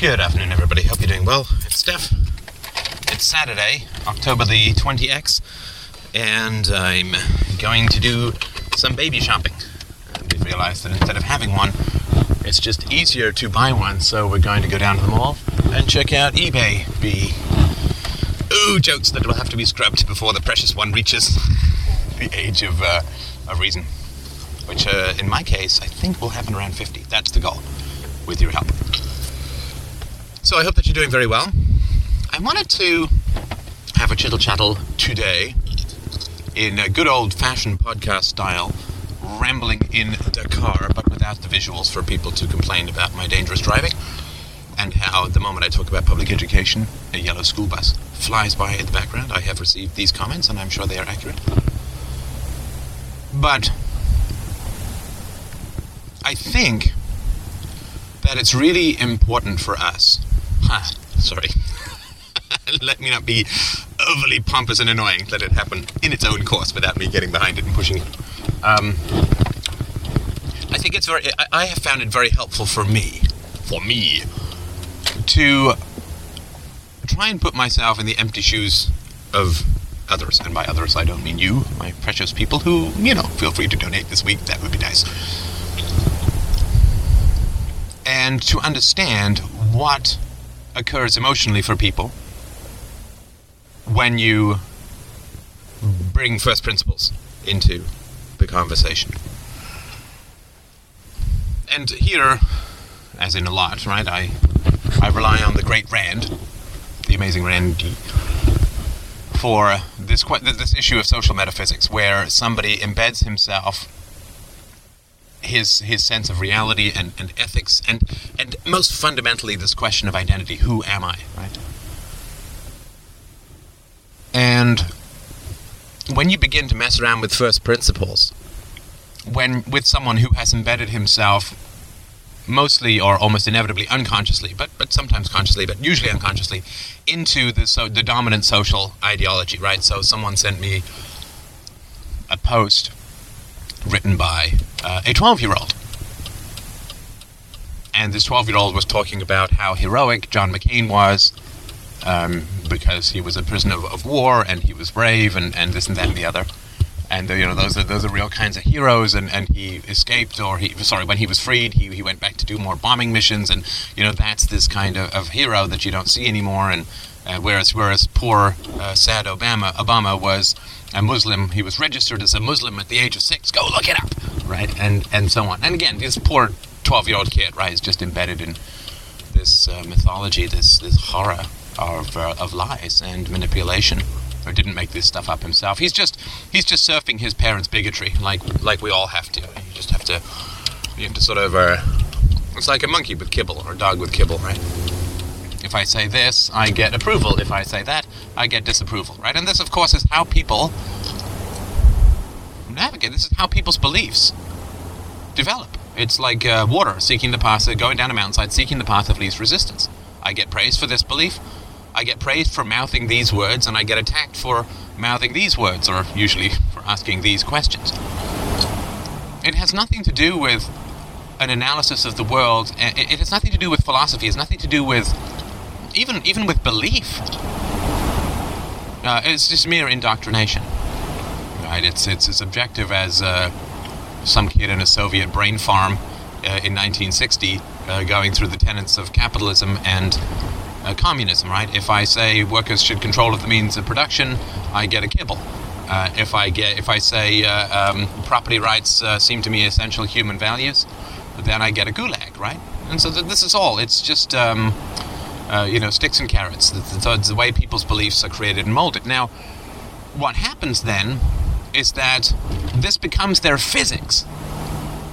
Good afternoon, everybody. Hope you're doing well. It's Steph. It's Saturday, October the 20th, and I'm going to do some baby shopping. And we've realized that instead of having one, it's just easier to buy one, so we're going to go down to the mall and check out eBay. Be ooh jokes that will have to be scrubbed before the precious one reaches the age of uh, of reason, which uh, in my case I think will happen around 50. That's the goal, with your help. So I hope that you're doing very well. I wanted to have a chittle chattle today in a good old fashioned podcast style, rambling in the car, but without the visuals for people to complain about my dangerous driving, and how the moment I talk about public education, a yellow school bus flies by in the background. I have received these comments, and I'm sure they are accurate. But I think that it's really important for us. Huh, sorry. Let me not be overly pompous and annoying. Let it happen in its own course without me getting behind it and pushing it. Um, I think it's very. I, I have found it very helpful for me, for me, to try and put myself in the empty shoes of others, and by others I don't mean you, my precious people who, you know, feel free to donate this week. That would be nice. And to understand what occurs emotionally for people when you bring first principles into the conversation. And here, as in a lot, right, I, I rely on the great Rand, the amazing Rand, for this, this issue of social metaphysics, where somebody embeds himself his his sense of reality and, and ethics and and most fundamentally this question of identity who am i right? And when you begin to mess around with first principles when with someone who has embedded himself mostly or almost inevitably unconsciously but but sometimes consciously but usually unconsciously into the so the dominant social ideology right? So someone sent me a post written by uh, a 12 year old. And this 12 year old was talking about how heroic John McCain was um, because he was a prisoner of, of, war and he was brave and, and this and that and the other. And you know those are those are real kinds of heroes. And, and he escaped, or he sorry, when he was freed, he, he went back to do more bombing missions. And you know that's this kind of, of hero that you don't see anymore. And uh, whereas whereas poor uh, sad Obama Obama was a Muslim. He was registered as a Muslim at the age of six. Go look it up, right? And and so on. And again, this poor twelve-year-old kid, right, is just embedded in this uh, mythology, this this horror of uh, of lies and manipulation. Or didn't make this stuff up himself. He's just he's just surfing his parents' bigotry, like like we all have to. You just have to you have to sort of. Uh, it's like a monkey with kibble or a dog with kibble, right? If I say this, I get approval. If I say that, I get disapproval, right? And this, of course, is how people navigate. This is how people's beliefs develop. It's like uh, water seeking the path, of, going down a mountainside, seeking the path of least resistance. I get praised for this belief. I get praised for mouthing these words, and I get attacked for mouthing these words, or usually for asking these questions. It has nothing to do with an analysis of the world. It has nothing to do with philosophy. It has nothing to do with even even with belief. Uh, it's just mere indoctrination, right? It's it's as objective as uh, some kid in a Soviet brain farm uh, in 1960 uh, going through the tenets of capitalism and uh, communism, right? If I say workers should control of the means of production, I get a kibble. Uh, if I get if I say um, property rights seem to me essential human values, then I get a gulag, right? And so th- this is all. It's just. Um, uh, you know, sticks and carrots. It's the way people's beliefs are created and molded. Now, what happens then is that this becomes their physics.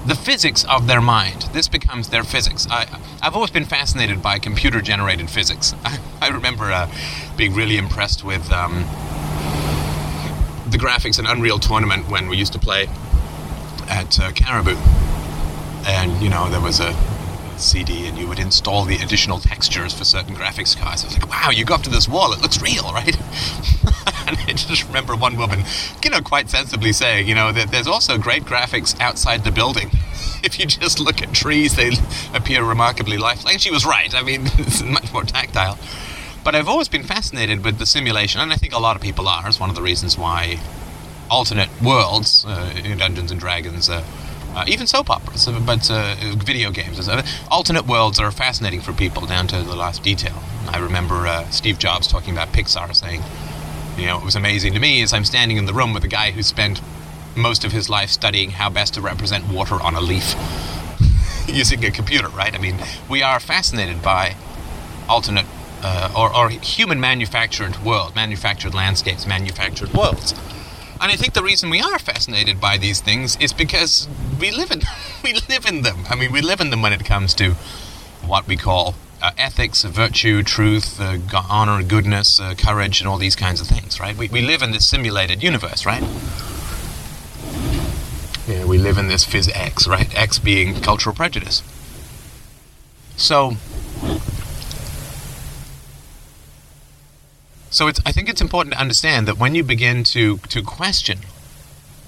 The physics of their mind. This becomes their physics. I, have always been fascinated by computer generated physics. I, I remember uh, being really impressed with um, the graphics in Unreal Tournament when we used to play at uh, Caribou. And, you know, there was a CD and you would install the additional textures for certain graphics cards. It was like, wow, you go up to this wall, it looks real, right? and I just remember one woman, you know, quite sensibly saying, you know, that there's also great graphics outside the building. if you just look at trees, they appear remarkably lifelike. And she was right. I mean, it's much more tactile. But I've always been fascinated with the simulation, and I think a lot of people are. It's one of the reasons why alternate worlds, uh, Dungeons and Dragons, uh, uh, even soap operas, but uh, video games, alternate worlds are fascinating for people down to the last detail. I remember uh, Steve Jobs talking about Pixar, saying, you know, it was amazing to me as I'm standing in the room with a guy who spent most of his life studying how best to represent water on a leaf using a computer, right? I mean, we are fascinated by alternate uh, or, or human manufactured world, manufactured landscapes, manufactured worlds. And I think the reason we are fascinated by these things is because we live in we live in them. I mean, we live in them when it comes to what we call uh, ethics, virtue, truth, uh, honor, goodness, uh, courage, and all these kinds of things, right? We, we live in this simulated universe, right? Yeah, we live in this phys X, right? X being cultural prejudice. So, so it's, I think it's important to understand that when you begin to, to question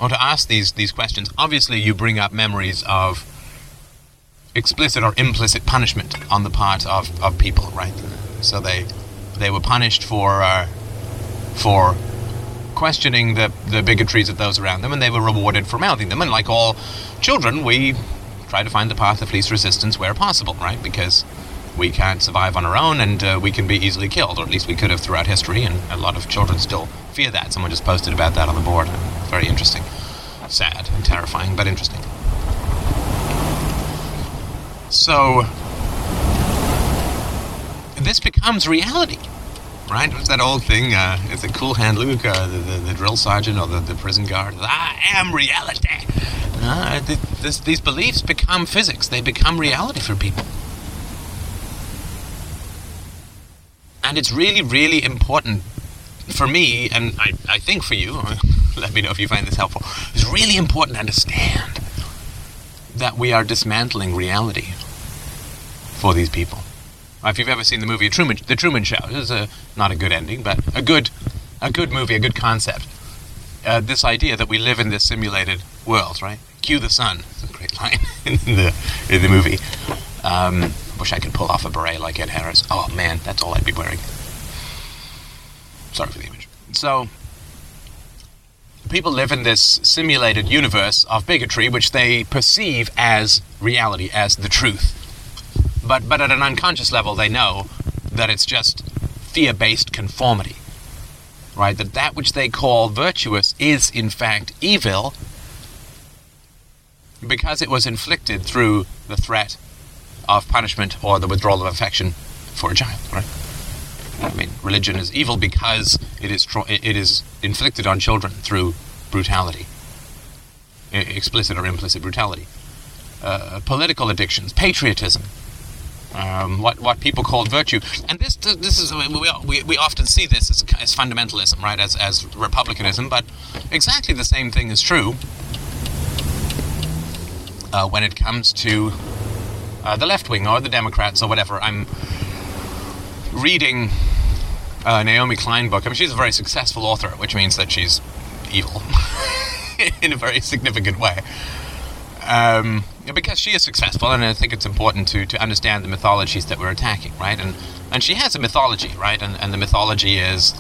or to ask these, these questions, obviously you bring up memories of explicit or implicit punishment on the part of, of people, right? So they they were punished for uh, for questioning the, the bigotries of those around them, and they were rewarded for mouthing them. And like all children, we try to find the path of least resistance where possible, right? Because we can't survive on our own, and uh, we can be easily killed, or at least we could have throughout history. And a lot of children still fear that. Someone just posted about that on the board. Very interesting, sad and terrifying, but interesting. So this becomes reality right? What's that old thing? Uh, is it Cool Hand Luke, uh, the, the, the, drill sergeant or the, the prison guard? I am reality. Uh, this, these beliefs become physics. They become reality for people. And it's really, really important for me, and I, I think for you, let me know if you find this helpful, it's really important to understand that we are dismantling reality for these people. If you've ever seen the movie Truman, The Truman Show, it is a, not a good ending, but a good, a good movie, a good concept. Uh, this idea that we live in this simulated world, right? Cue the sun. It's a great line in the in the movie. Um, wish I could pull off a beret like Ed Harris. Oh man, that's all I'd be wearing. Sorry for the image. So, people live in this simulated universe of bigotry, which they perceive as reality, as the truth. But, but at an unconscious level, they know that it's just fear based conformity. Right? That that which they call virtuous is, in fact, evil because it was inflicted through the threat of punishment or the withdrawal of affection for a child. Right? I mean, religion is evil because it is, it is inflicted on children through brutality, explicit or implicit brutality. Uh, political addictions, patriotism, um, what what people call virtue. And this this is we, we, we often see this as, as fundamentalism, right? As as republicanism, but exactly the same thing is true uh, when it comes to uh, the left wing or the Democrats or whatever. I'm reading uh, Naomi Klein book. I mean, she's a very successful author, which means that she's evil in a very significant way. Um, because she is successful, and I think it's important to, to understand the mythologies that we're attacking, right? And and she has a mythology, right? And and the mythology is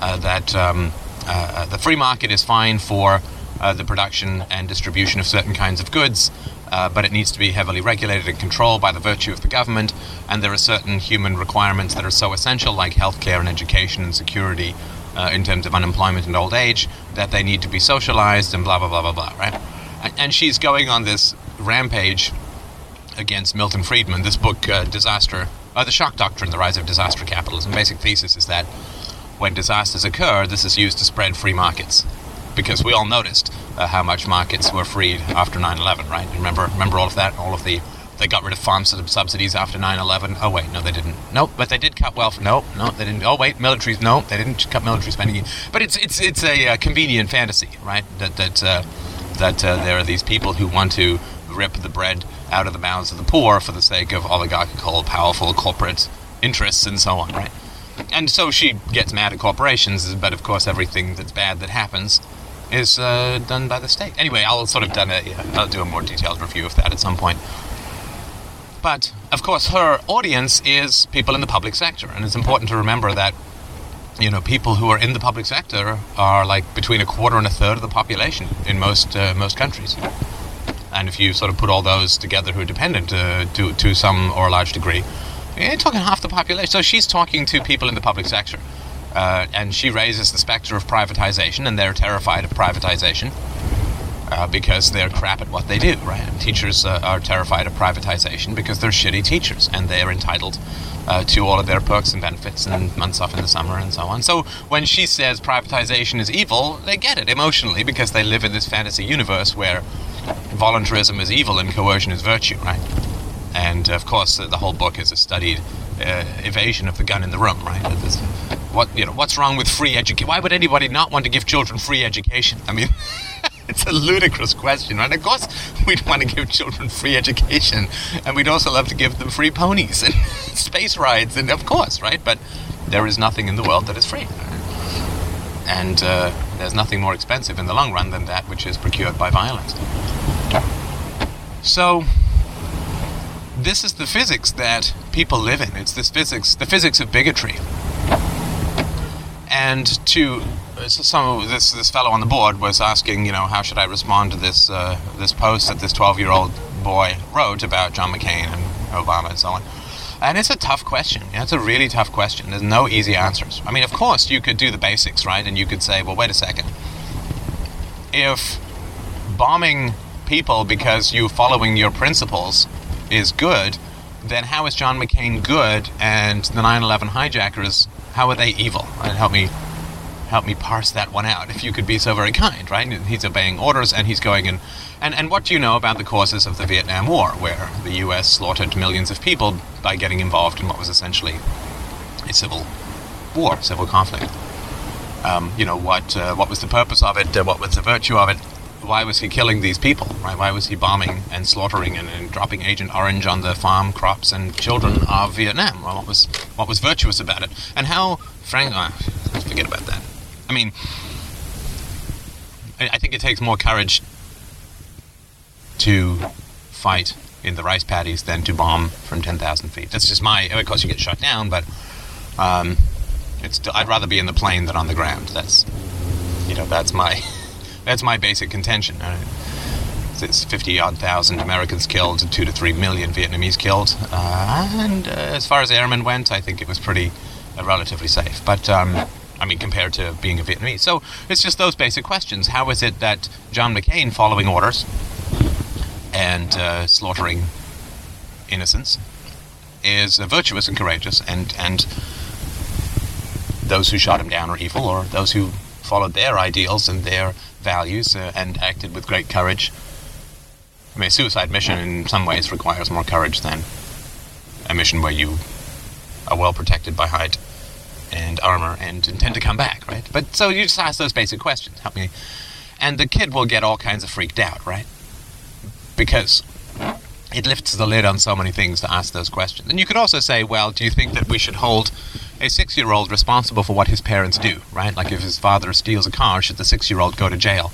uh, that um, uh, the free market is fine for uh, the production and distribution of certain kinds of goods, uh, but it needs to be heavily regulated and controlled by the virtue of the government. And there are certain human requirements that are so essential, like healthcare and education and security, uh, in terms of unemployment and old age, that they need to be socialized and blah blah blah blah blah, right? and she's going on this rampage against Milton Friedman. This book, uh, Disaster, uh, The Shock Doctrine, The Rise of Disaster Capitalism. Basic thesis is that when disasters occur, this is used to spread free markets. Because we all noticed uh, how much markets were freed after 9/11, right? Remember, remember all of that, all of the they got rid of farm subsidies after 9/11. Oh wait, no, they didn't. Nope, but they did cut welfare. No, no, they didn't. Oh wait, military. No, they didn't cut military spending. But it's it's it's a uh, convenient fantasy, right? That that uh, that uh, there are these people who want to rip the bread out of the mouths of the poor for the sake of oligarchical, powerful corporate interests and so on, right? And so she gets mad at corporations, but of course everything that's bad that happens is uh, done by the state. Anyway, I'll sort of done a, I'll do a more detailed review of that at some point. But of course, her audience is people in the public sector, and it's important to remember that you know people who are in the public sector are like between a quarter and a third of the population in most uh, most countries. And if you sort of put all those together who are dependent uh, to to some or a large degree, you're talking half the population. So she's talking to people in the public sector. Uh, and she raises the specter of privatization, and they're terrified of privatization uh, because they're crap at what they do, right? And teachers uh, are terrified of privatization because they're shitty teachers, and they're entitled uh, to all of their perks and benefits and months off in the summer and so on. So when she says privatization is evil, they get it emotionally because they live in this fantasy universe where voluntarism is evil and coercion is virtue, right? And of course, the whole book is a studied uh, evasion of the gun in the room, right? What you know, what's wrong with free education? Why would anybody not want to give children free education? I mean. it's a ludicrous question, right? Of course, we'd want to give children free education, and we'd also love to give them free ponies and space rides, and of course, right? But there is nothing in the world that is free, and uh, there's nothing more expensive in the long run than that which is procured by violence. So, this is the physics that people live in. It's this physics, the physics of bigotry. And to some this this fellow on the board was asking, you know, how should I respond to this uh, this post that this 12 year old boy wrote about John McCain and Obama and so on. And it's a tough question. It's a really tough question. There's no easy answers. I mean, of course, you could do the basics, right? And you could say, well, wait a second. If bombing people because you're following your principles is good, then how is John McCain good and the 9 11 hijackers, how are they evil? Right? Help me help me parse that one out, if you could be so very kind, right? He's obeying orders and he's going in. And, and what do you know about the causes of the Vietnam War, where the US slaughtered millions of people by getting involved in what was essentially a civil war, civil conflict? Um, you know, what, uh, what was the purpose of it? Uh, what was the virtue of it? Why was he killing these people, right? Why was he bombing and slaughtering and, and dropping Agent Orange on the farm crops and children of Vietnam? Well, what was, what was virtuous about it? And how, frank, uh, forget about that. I mean, I think it takes more courage to fight in the rice paddies than to bomb from 10,000 feet. That's just my. Of course, you get shot down, but um, it's. I'd rather be in the plane than on the ground. That's, you know, that's my, that's my basic contention. Uh, it's 50 odd thousand Americans killed and two to three million Vietnamese killed, uh, and uh, as far as airmen went, I think it was pretty uh, relatively safe. But um, I mean, compared to being a Vietnamese. So it's just those basic questions. How is it that John McCain, following orders and uh, slaughtering innocents, is uh, virtuous and courageous, and and those who shot him down are evil, or those who followed their ideals and their values uh, and acted with great courage? I mean, a suicide mission in some ways requires more courage than a mission where you are well protected by height and armor and intend to come back, right? But so you just ask those basic questions. Help me. And the kid will get all kinds of freaked out, right? Because it lifts the lid on so many things to ask those questions. And you could also say, well, do you think that we should hold a six year old responsible for what his parents do, right? Like if his father steals a car, should the six year old go to jail?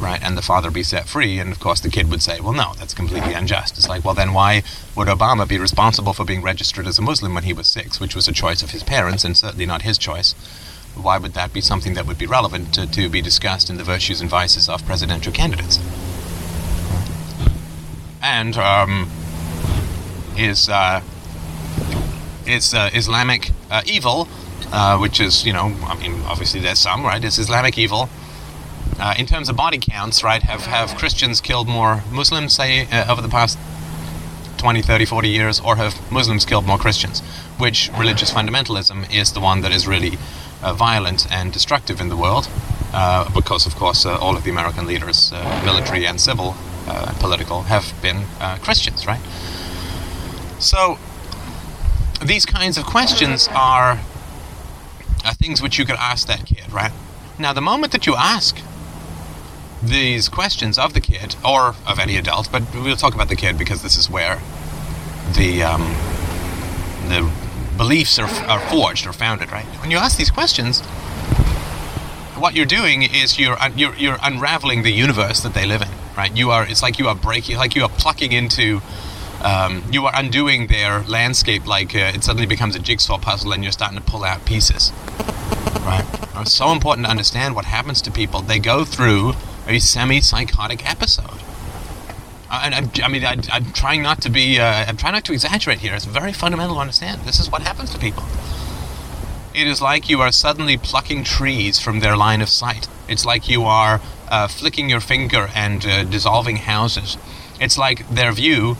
right, and the father be set free. And of course, the kid would say, well, no, that's completely unjust. It's like, well, then why would Obama be responsible for being registered as a Muslim when he was six, which was a choice of his parents and certainly not his choice? Why would that be something that would be relevant to, to be discussed in the virtues and vices of presidential candidates? And um, is uh, uh, Islamic uh, evil, uh, which is you know, I mean, obviously there's some, right? Is Islamic evil uh, in terms of body counts, right, have, have Christians killed more Muslims, say, uh, over the past 20, 30, 40 years, or have Muslims killed more Christians? Which religious fundamentalism is the one that is really violent and destructive in the world? Because, of course, all of the American leaders, military and civil, political, have been Christians, right? So, these kinds of questions are, are things which you could ask that kid, right? Now, the moment that you ask these questions of the kid or of any adult, but we'll talk about the kid because this is where the um, the beliefs are, are forged or founded. Right? When you ask these questions, what you're doing is you're you're you're unraveling the universe that they live in. Right? You are. It's like you are breaking. Like you are plucking into. Um, you are undoing their landscape like uh, it suddenly becomes a jigsaw puzzle and you're starting to pull out pieces. Right? It's so important to understand what happens to people. They go through a semi-psychotic episode. And I, I mean, I, am trying not to be, uh, I'm trying not to exaggerate here. It's very fundamental to understand. This is what happens to people. It is like you are suddenly plucking trees from their line of sight. It's like you are uh, flicking your finger and uh, dissolving houses. It's like their view.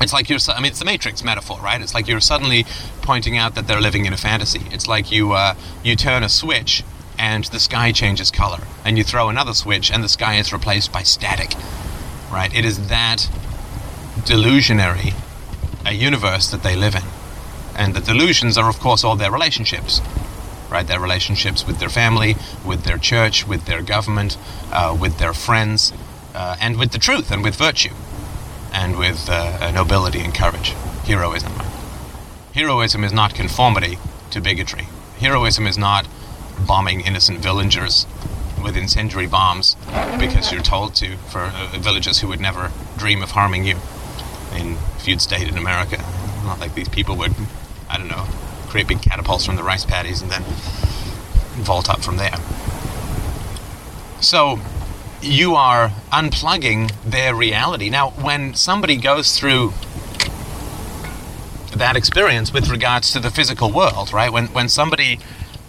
It's like you're. I mean, it's the Matrix metaphor, right? It's like you're suddenly pointing out that they're living in a fantasy. It's like you uh, you turn a switch and the sky changes color, and you throw another switch and the sky is replaced by static. Right? It is that delusionary a universe that they live in. And the delusions are, of course, all their relationships. Right? Their relationships with their family, with their church, with their government, uh, with their friends, uh, and with the truth and with virtue, and with uh, nobility and courage. Heroism. Heroism is not conformity to bigotry. Heroism is not bombing innocent villagers with incendiary bombs because you're told to for uh, villagers who would never dream of harming you. I mean, if you'd stayed in America, not like these people would, I don't know, create big catapults from the rice paddies and then vault up from there. So, you are unplugging their reality. Now, when somebody goes through that experience with regards to the physical world, right? When when somebody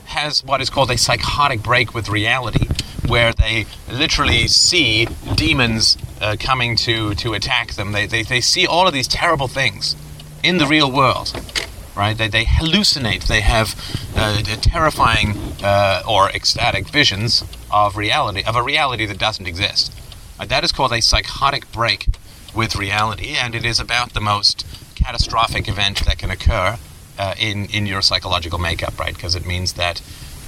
has what is called a psychotic break with reality, where they literally see demons uh, coming to, to attack them. They, they, they see all of these terrible things in the real world, right? They, they hallucinate. They have uh, terrifying uh, or ecstatic visions of reality, of a reality that doesn't exist. Uh, that is called a psychotic break with reality, and it is about the most catastrophic event that can occur uh, in in your psychological makeup, right? Because it means that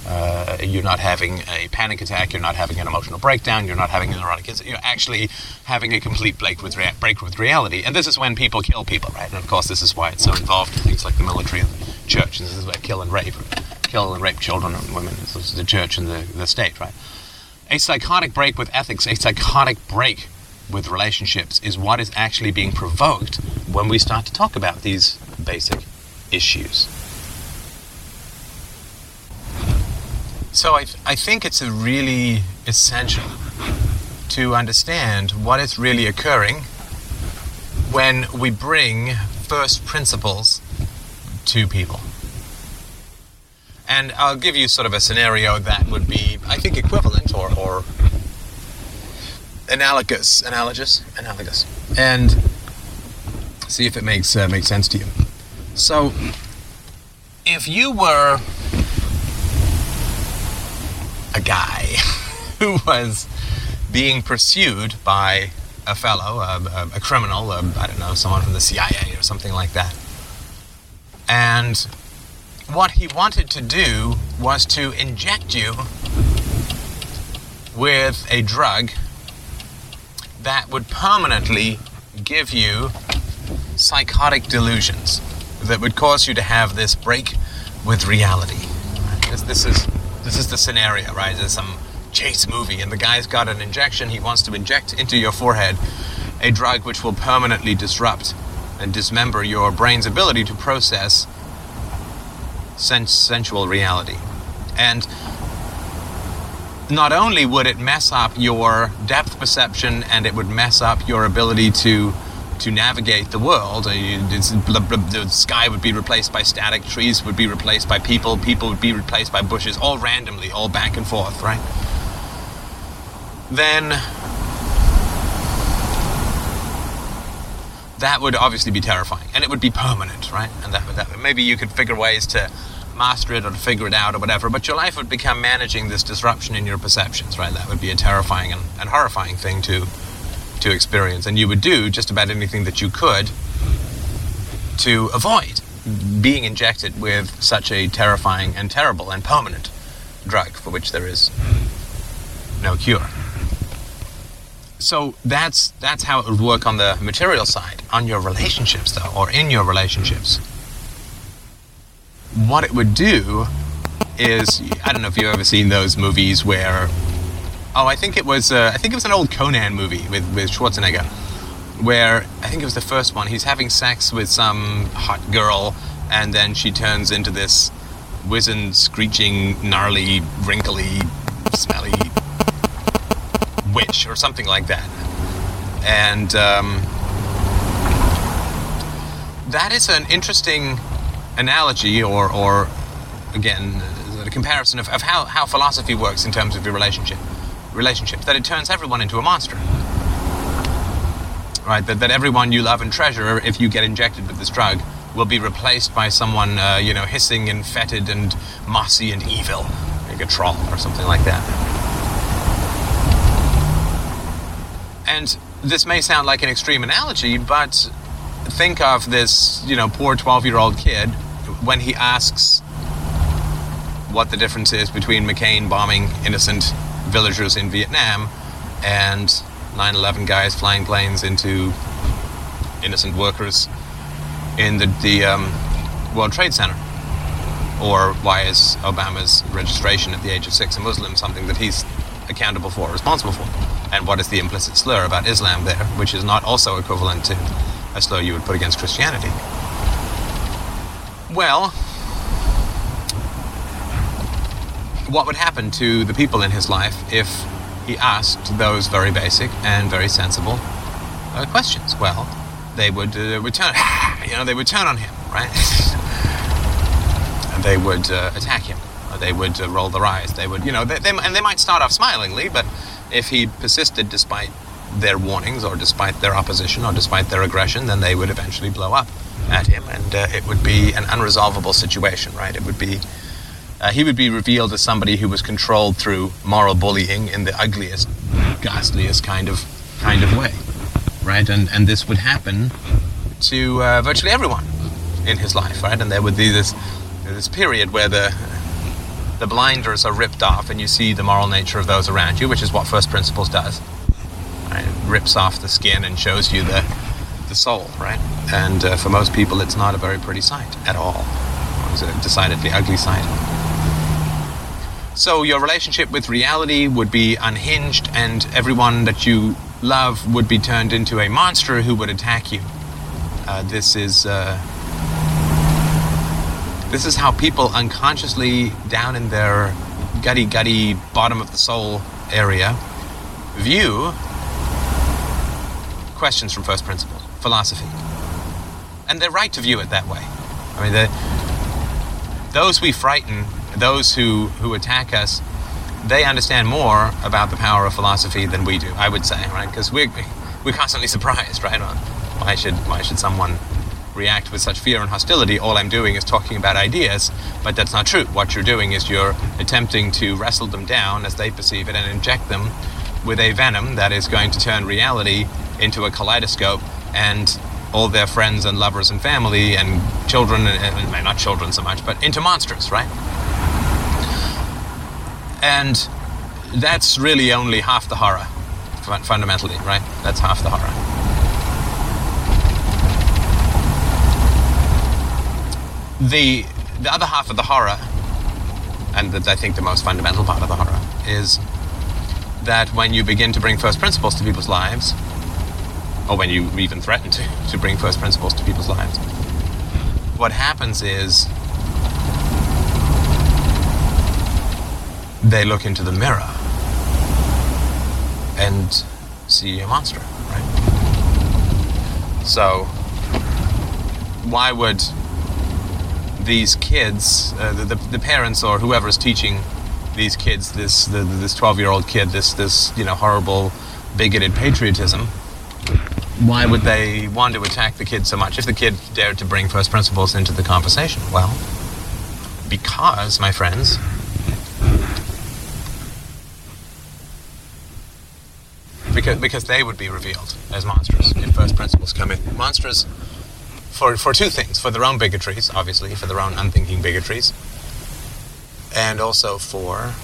uh, you're not having a panic attack, you're not having an emotional breakdown, you're not having a neurotic incident, you're actually having a complete break with, rea- break with reality. And this is when people kill people, right? And of course, this is why it's so involved in things like the military and the church, and this is where kill and rape, kill and rape children and women, this is the church and the, the state, right? A psychotic break with ethics, a psychotic break with relationships is what is actually being provoked when we start to talk about these basic issues. So I, I think it's really essential to understand what is really occurring when we bring first principles to people. And I'll give you sort of a scenario that would be, I think, equivalent or, or analogous, analogous, analogous, and see if it makes uh, makes sense to you. So, if you were a guy who was being pursued by a fellow, a, a, criminal, I don't know, someone from the CIA or something like that, and what he wanted to do was to inject you with a drug that would permanently give you psychotic delusions that would cause you to have this break with reality. This, this is this is the scenario, right? There's some chase movie, and the guy's got an injection. He wants to inject into your forehead a drug which will permanently disrupt and dismember your brain's ability to process sens- sensual reality. And not only would it mess up your depth perception and it would mess up your ability to to navigate the world. Uh, the sky would be replaced by static, trees would be replaced by people, people would be replaced by bushes, all randomly, all back and forth, right? Then that would obviously be terrifying, and it would be permanent, right? And that, that maybe you could figure ways to master it or to figure it out or whatever, but your life would become managing this disruption in your perceptions, right? That would be a terrifying and, and horrifying thing to to experience, and you would do just about anything that you could to avoid being injected with such a terrifying and terrible and permanent drug for which there is no cure. so that's that's how it would work on the material side. On your relationships, though, or in your relationships, what it would do is I don't know if you've ever seen those movies where oh I think it was uh, I think it was an old Conan movie with with Schwarzenegger where I think it was the first one. He's having sex with some hot girl and then she turns into this wizened screeching gnarly wrinkly smelly witch or something like that. And um, that is an interesting analogy or, or again a comparison of, of how, how philosophy works in terms of your relationship relationships that it turns everyone into a monster. Right that, that everyone you love and treasure if you get injected with this drug will be replaced by someone uh, you know hissing and fetid and mossy and evil like a troll or something like that. And this may sound like an extreme analogy but think of this you know poor 12 year old kid when he asks what the difference is between McCain bombing innocent villagers in Vietnam and 9 11 guys flying planes into innocent workers in the, the um, World Trade Center. Or why is Obama's registration at the age of six a Muslim something that he's accountable for, responsible for? And what is the implicit slur about Islam there, which is not also equivalent to a slur you would put against Christianity? Well, what would happen to the people in his life if he asked those very basic and very sensible uh, questions? Well, they would uh, return, you know, they would turn on him, right? and they would uh, attack him. They would uh, roll their eyes. They would, you know, they, they, and they might start off smilingly, but if he persisted despite their warnings or despite their opposition or despite their aggression, then they would eventually blow up at him, and uh, it would be an unresolvable situation, right? It would be uh, he would be revealed as somebody who was controlled through moral bullying in the ugliest, ghastliest kind of kind of way, right? And and this would happen to uh, virtually everyone in his life, right? And there would be this this period where the the blinders are ripped off, and you see the moral nature of those around you, which is what First Principles does. Right? It rips off the skin and shows you the the soul, right? And uh, for most people, it's not a very pretty sight at all. It's a decidedly ugly sight. So your relationship with reality would be unhinged, and everyone that you love would be turned into a monster who would attack you. Uh, this is uh, this is how people unconsciously, down in their gutty gutty bottom of the soul area, view questions from first principles, philosophy, and they're right to view it that way. I mean, those we frighten those who, who attack us, they understand more about the power of philosophy than we do, I would say, right? Because we're, we're constantly surprised, right? Why should, why should someone react with such fear and hostility? All I'm doing is talking about ideas, but that's not true. What you're doing is you're attempting to wrestle them down as they perceive it and inject them with a venom that is going to turn reality into a kaleidoscope and all their friends and lovers and family and children, and, and not children so much, but into monsters, right? And that's really only half the horror, fundamentally, right? That's half the horror. The, the other half of the horror, and I think the most fundamental part of the horror, is that when you begin to bring first principles to people's lives, or when you even threaten to, to bring first principles to people's lives, what happens is they look into the mirror and see a monster, right? So, why would these kids, uh, the, the, the, parents or whoever is teaching these kids, this the, this 12 year old kid, this this you know horrible, bigoted patriotism, why would they want to attack the kid so much if the kid dared to bring first principles into the conversation? Well, because, my friends, because because they would be revealed as monsters if first principles come in. Monsters for for two things: for their own bigotries, obviously, for their own unthinking bigotries, and also for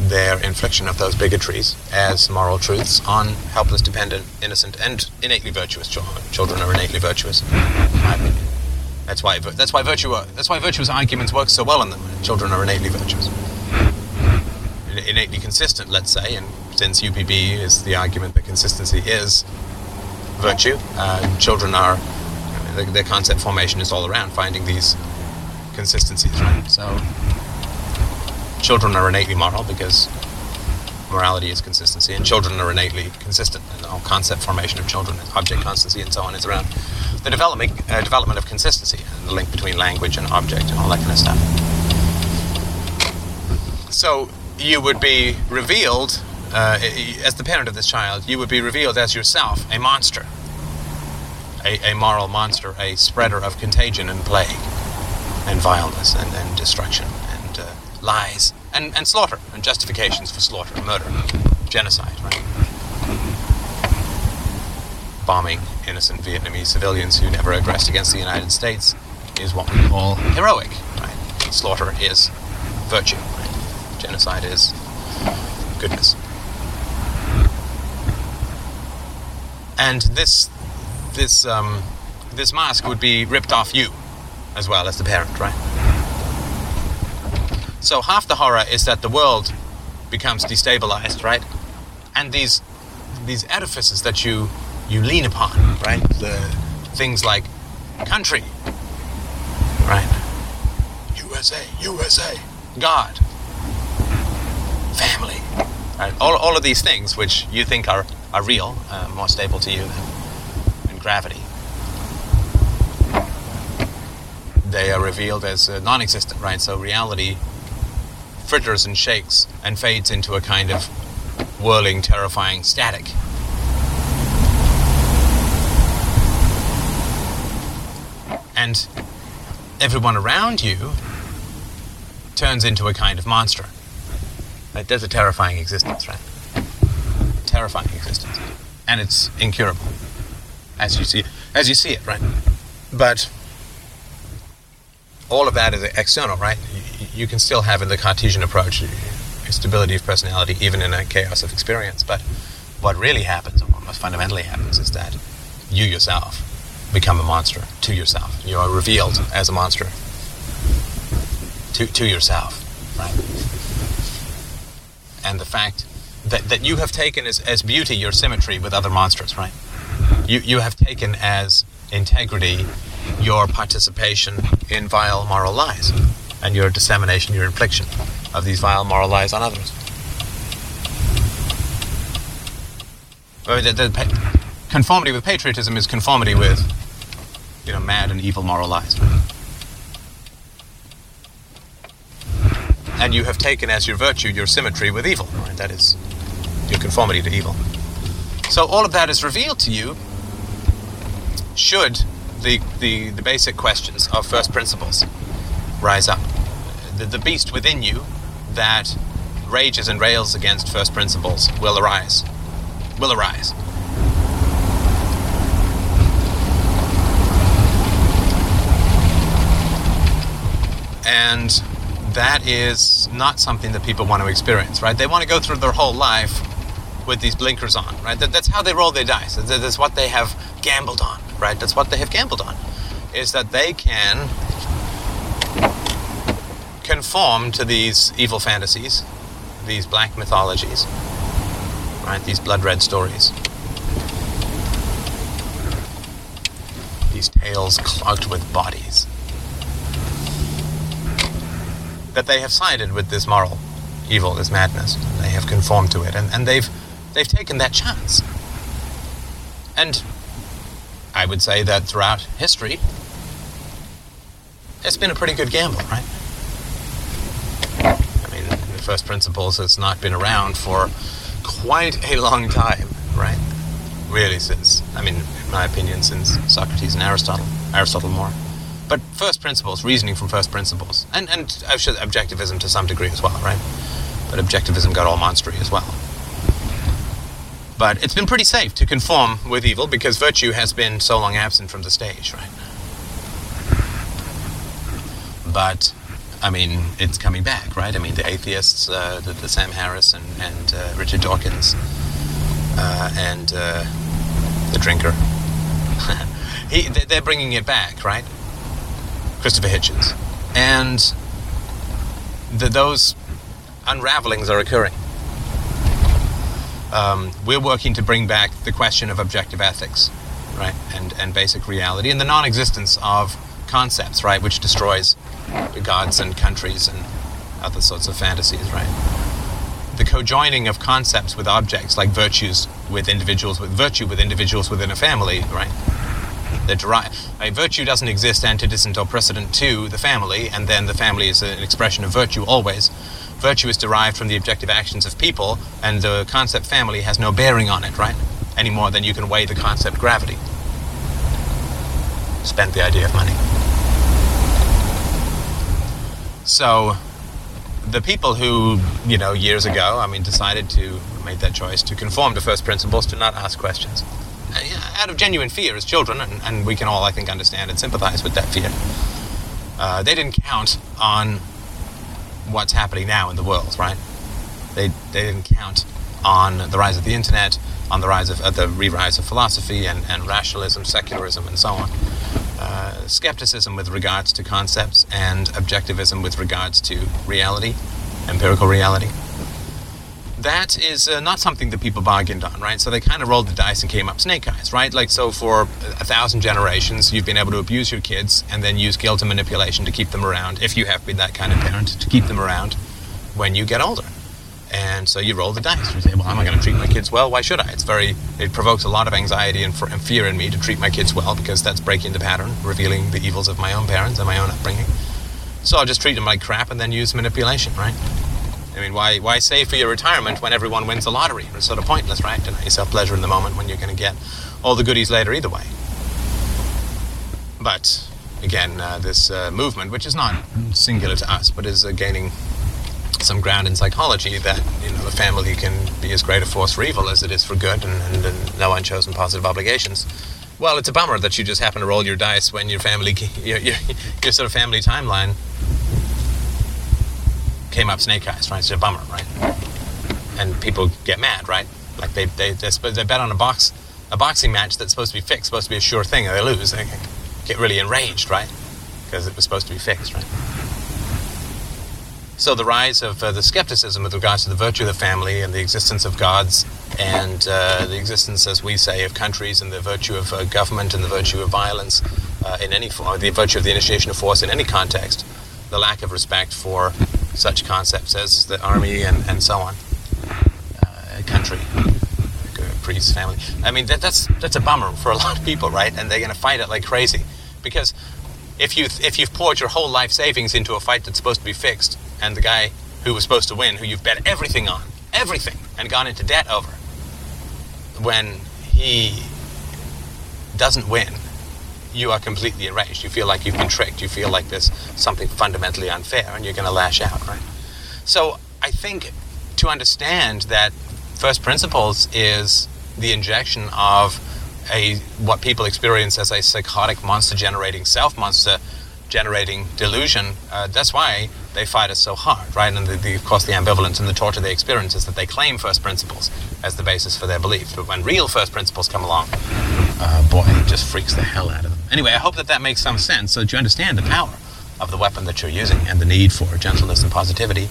their infliction of those bigotries as moral truths on helpless, dependent, innocent, and innately virtuous children. Children are innately virtuous. That's why that's why virtue that's why virtuous arguments work so well on them. Children are innately virtuous, innately consistent. Let's say, and since UPB is the argument that consistency is virtue, uh, children are their concept formation is all around finding these consistencies, right? So children are innately moral because morality is consistency, and children are innately consistent. And the whole concept formation of children, object constancy, and so on, is around the development uh, development of consistency and the link between language and object and all that kind of stuff. So you would be revealed uh, as the parent of this child. You would be revealed as yourself a monster, a, a moral monster, a spreader of contagion and plague, and vileness and, destruction and destruction lies, and, and slaughter, and justifications for slaughter, murder, genocide, right? Bombing innocent Vietnamese civilians who never aggressed against the United States is what we call heroic, right? Slaughter is virtue? Genocide is goodness. And this, this, um, this mask would be ripped off you as well as the parent, right? So half the horror is that the world becomes destabilized, right? And these these edifices that you you lean upon, right? The things like country, right? USA, USA, God, family, right? All, all of these things which you think are, are real, uh, more stable to you than, than gravity. They are revealed as uh, non existent, right? So reality fritters and shakes and fades into a kind of whirling, terrifying static. And everyone around you turns into a kind of monster. Like, there's a terrifying existence, right? Terrifying existence. And it's incurable. As you see as you see it, right? But all of that is external, right? you can still have in the Cartesian approach stability of personality even in a chaos of experience. But what really happens, and what most fundamentally happens, is that you yourself become a monster to yourself. You are revealed as a monster to, to yourself, right? And the fact that, that you have taken as, as beauty your symmetry with other monsters, right? You, you have taken as integrity your participation in vile moral lies and your dissemination, your infliction of these vile moral lies on others. The, the, conformity with patriotism is conformity with, you know, mad and evil moral lies. And you have taken as your virtue your symmetry with evil. Right? That is your conformity to evil. So all of that is revealed to you should the, the, the basic questions of first principles rise up the, the beast within you that rages and rails against first principles will arise. Will arise. And that is not something that people want to experience, right? They want to go through their whole life with these blinkers on, right? That, that's how they roll their dice. That's what they have gambled on, right? That's what they have gambled on, is that they can conform to these evil fantasies, these black mythologies, right? These blood red stories. These tales clogged with bodies. That they have sided with this moral evil, this madness. They have conformed to it, and, and they've they've taken that chance. And I would say that throughout history, it's been a pretty good gamble, right? I mean, the first principles has not been around for quite a long time, right? Really, since, I mean, in my opinion, since Socrates and Aristotle, Aristotle more. But first principles, reasoning from first principles, and, and objectivism to some degree as well, right? But objectivism got all monstery as well. But it's been pretty safe to conform with evil because virtue has been so long absent from the stage, right? But I mean, it's coming back, right? I mean, the atheists, uh, the, the, Sam Harris and, and uh, Richard Dawkins, uh, and uh, the drinker. he, they're bringing it back, right? Christopher Hitchens. And the, those unravelings are occurring. Um, we're working to bring back the question of objective ethics, right, and and basic reality, and the non-existence of concepts, right, which destroys gods and countries and other sorts of fantasies, right. The co-joining of concepts with objects, like virtues with individuals, with virtue with individuals within a family, right. They're. A virtue doesn't exist antecedent or precedent to the family, and then the family is an expression of virtue always virtue is derived from the objective actions of people, and the concept family has no bearing on it, right? Any more than you can weigh the concept gravity. Spent the idea of money. So, the people who, you know, years ago, I mean, decided to make that choice to conform to first principles, to not ask questions, out of genuine fear as children, and, and we can all, I think, understand and sympathize with that fear. Uh, they didn't count on what's happening now in the world, right? They, they didn't count on the rise of the internet, on the rise of uh, the re-rise of philosophy and, and rationalism, secularism, and so on. Uh, skepticism with regards to concepts and objectivism with regards to reality, empirical reality that is uh, not something that people bargained on, right? So they kind of rolled the dice and came up snake eyes, right? Like, so for a thousand generations, you've been able to abuse your kids and then use guilt and manipulation to keep them around, if you have been that kind of parent, to keep them around when you get older. And so you roll the dice. You say, well, am I going to treat my kids well? Why should I? It's very, it provokes a lot of anxiety and, and fear in me to treat my kids well because that's breaking the pattern, revealing the evils of my own parents and my own upbringing. So I'll just treat them like crap and then use manipulation, right? I mean, why why save for your retirement when everyone wins the lottery? It's sort of pointless, right? Deny yourself pleasure in the moment when you're going to get all the goodies later either way. But again, uh, this uh, movement, which is not singular to us, but is uh, gaining some ground in psychology, that you know the family can be as great a force for evil as it is for good, and, and, and no unchosen positive obligations. Well, it's a bummer that you just happen to roll your dice when your family, your, your, your sort of family timeline came up snake eyes, right? It's a bummer, right? And people get mad, right? Like they they they, they bet on a box a boxing match that's supposed to be fixed, supposed to be a sure thing, and they lose. They get really enraged, right? Because it was supposed to be fixed, right? So the rise of uh, the skepticism with regards to the virtue of the family and the existence of gods and uh, the existence, as we say, of countries and the virtue of uh, government and the virtue of violence uh, in any form, the virtue of the initiation of force in any context, the lack of respect for such concepts as the army and, and so on, uh, country, priest, family. I mean, that, that's that's a bummer for a lot of people, right? And they're going to fight it like crazy because if you if you've poured your whole life savings into a fight that's supposed to be fixed, and the guy who was supposed to win, who you've bet everything on, everything, and gone into debt over, when he doesn't win, you are completely enraged. You feel like you've been tricked. You feel like there's something fundamentally unfair, and you're going to lash out, right? So I think to understand that first principles is the injection of a what people experience as a psychotic monster generating self monster generating delusion. Uh, that's why they fight us so hard, right? And the, the, of course, the ambivalence and the torture they experience is that they claim first principles as the basis for their belief. But when real first principles come along, uh, boy, it just freaks the hell out of them. Anyway, I hope that that makes some sense so that you understand the power of the weapon that you're using and the need for gentleness and positivity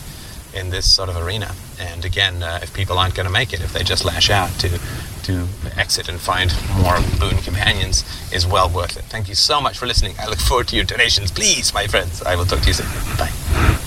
in this sort of arena. And again, uh, if people aren't going to make it, if they just lash out to to exit and find more boon companions, is well worth it. Thank you so much for listening. I look forward to your donations. Please, my friends. I will talk to you soon. Bye.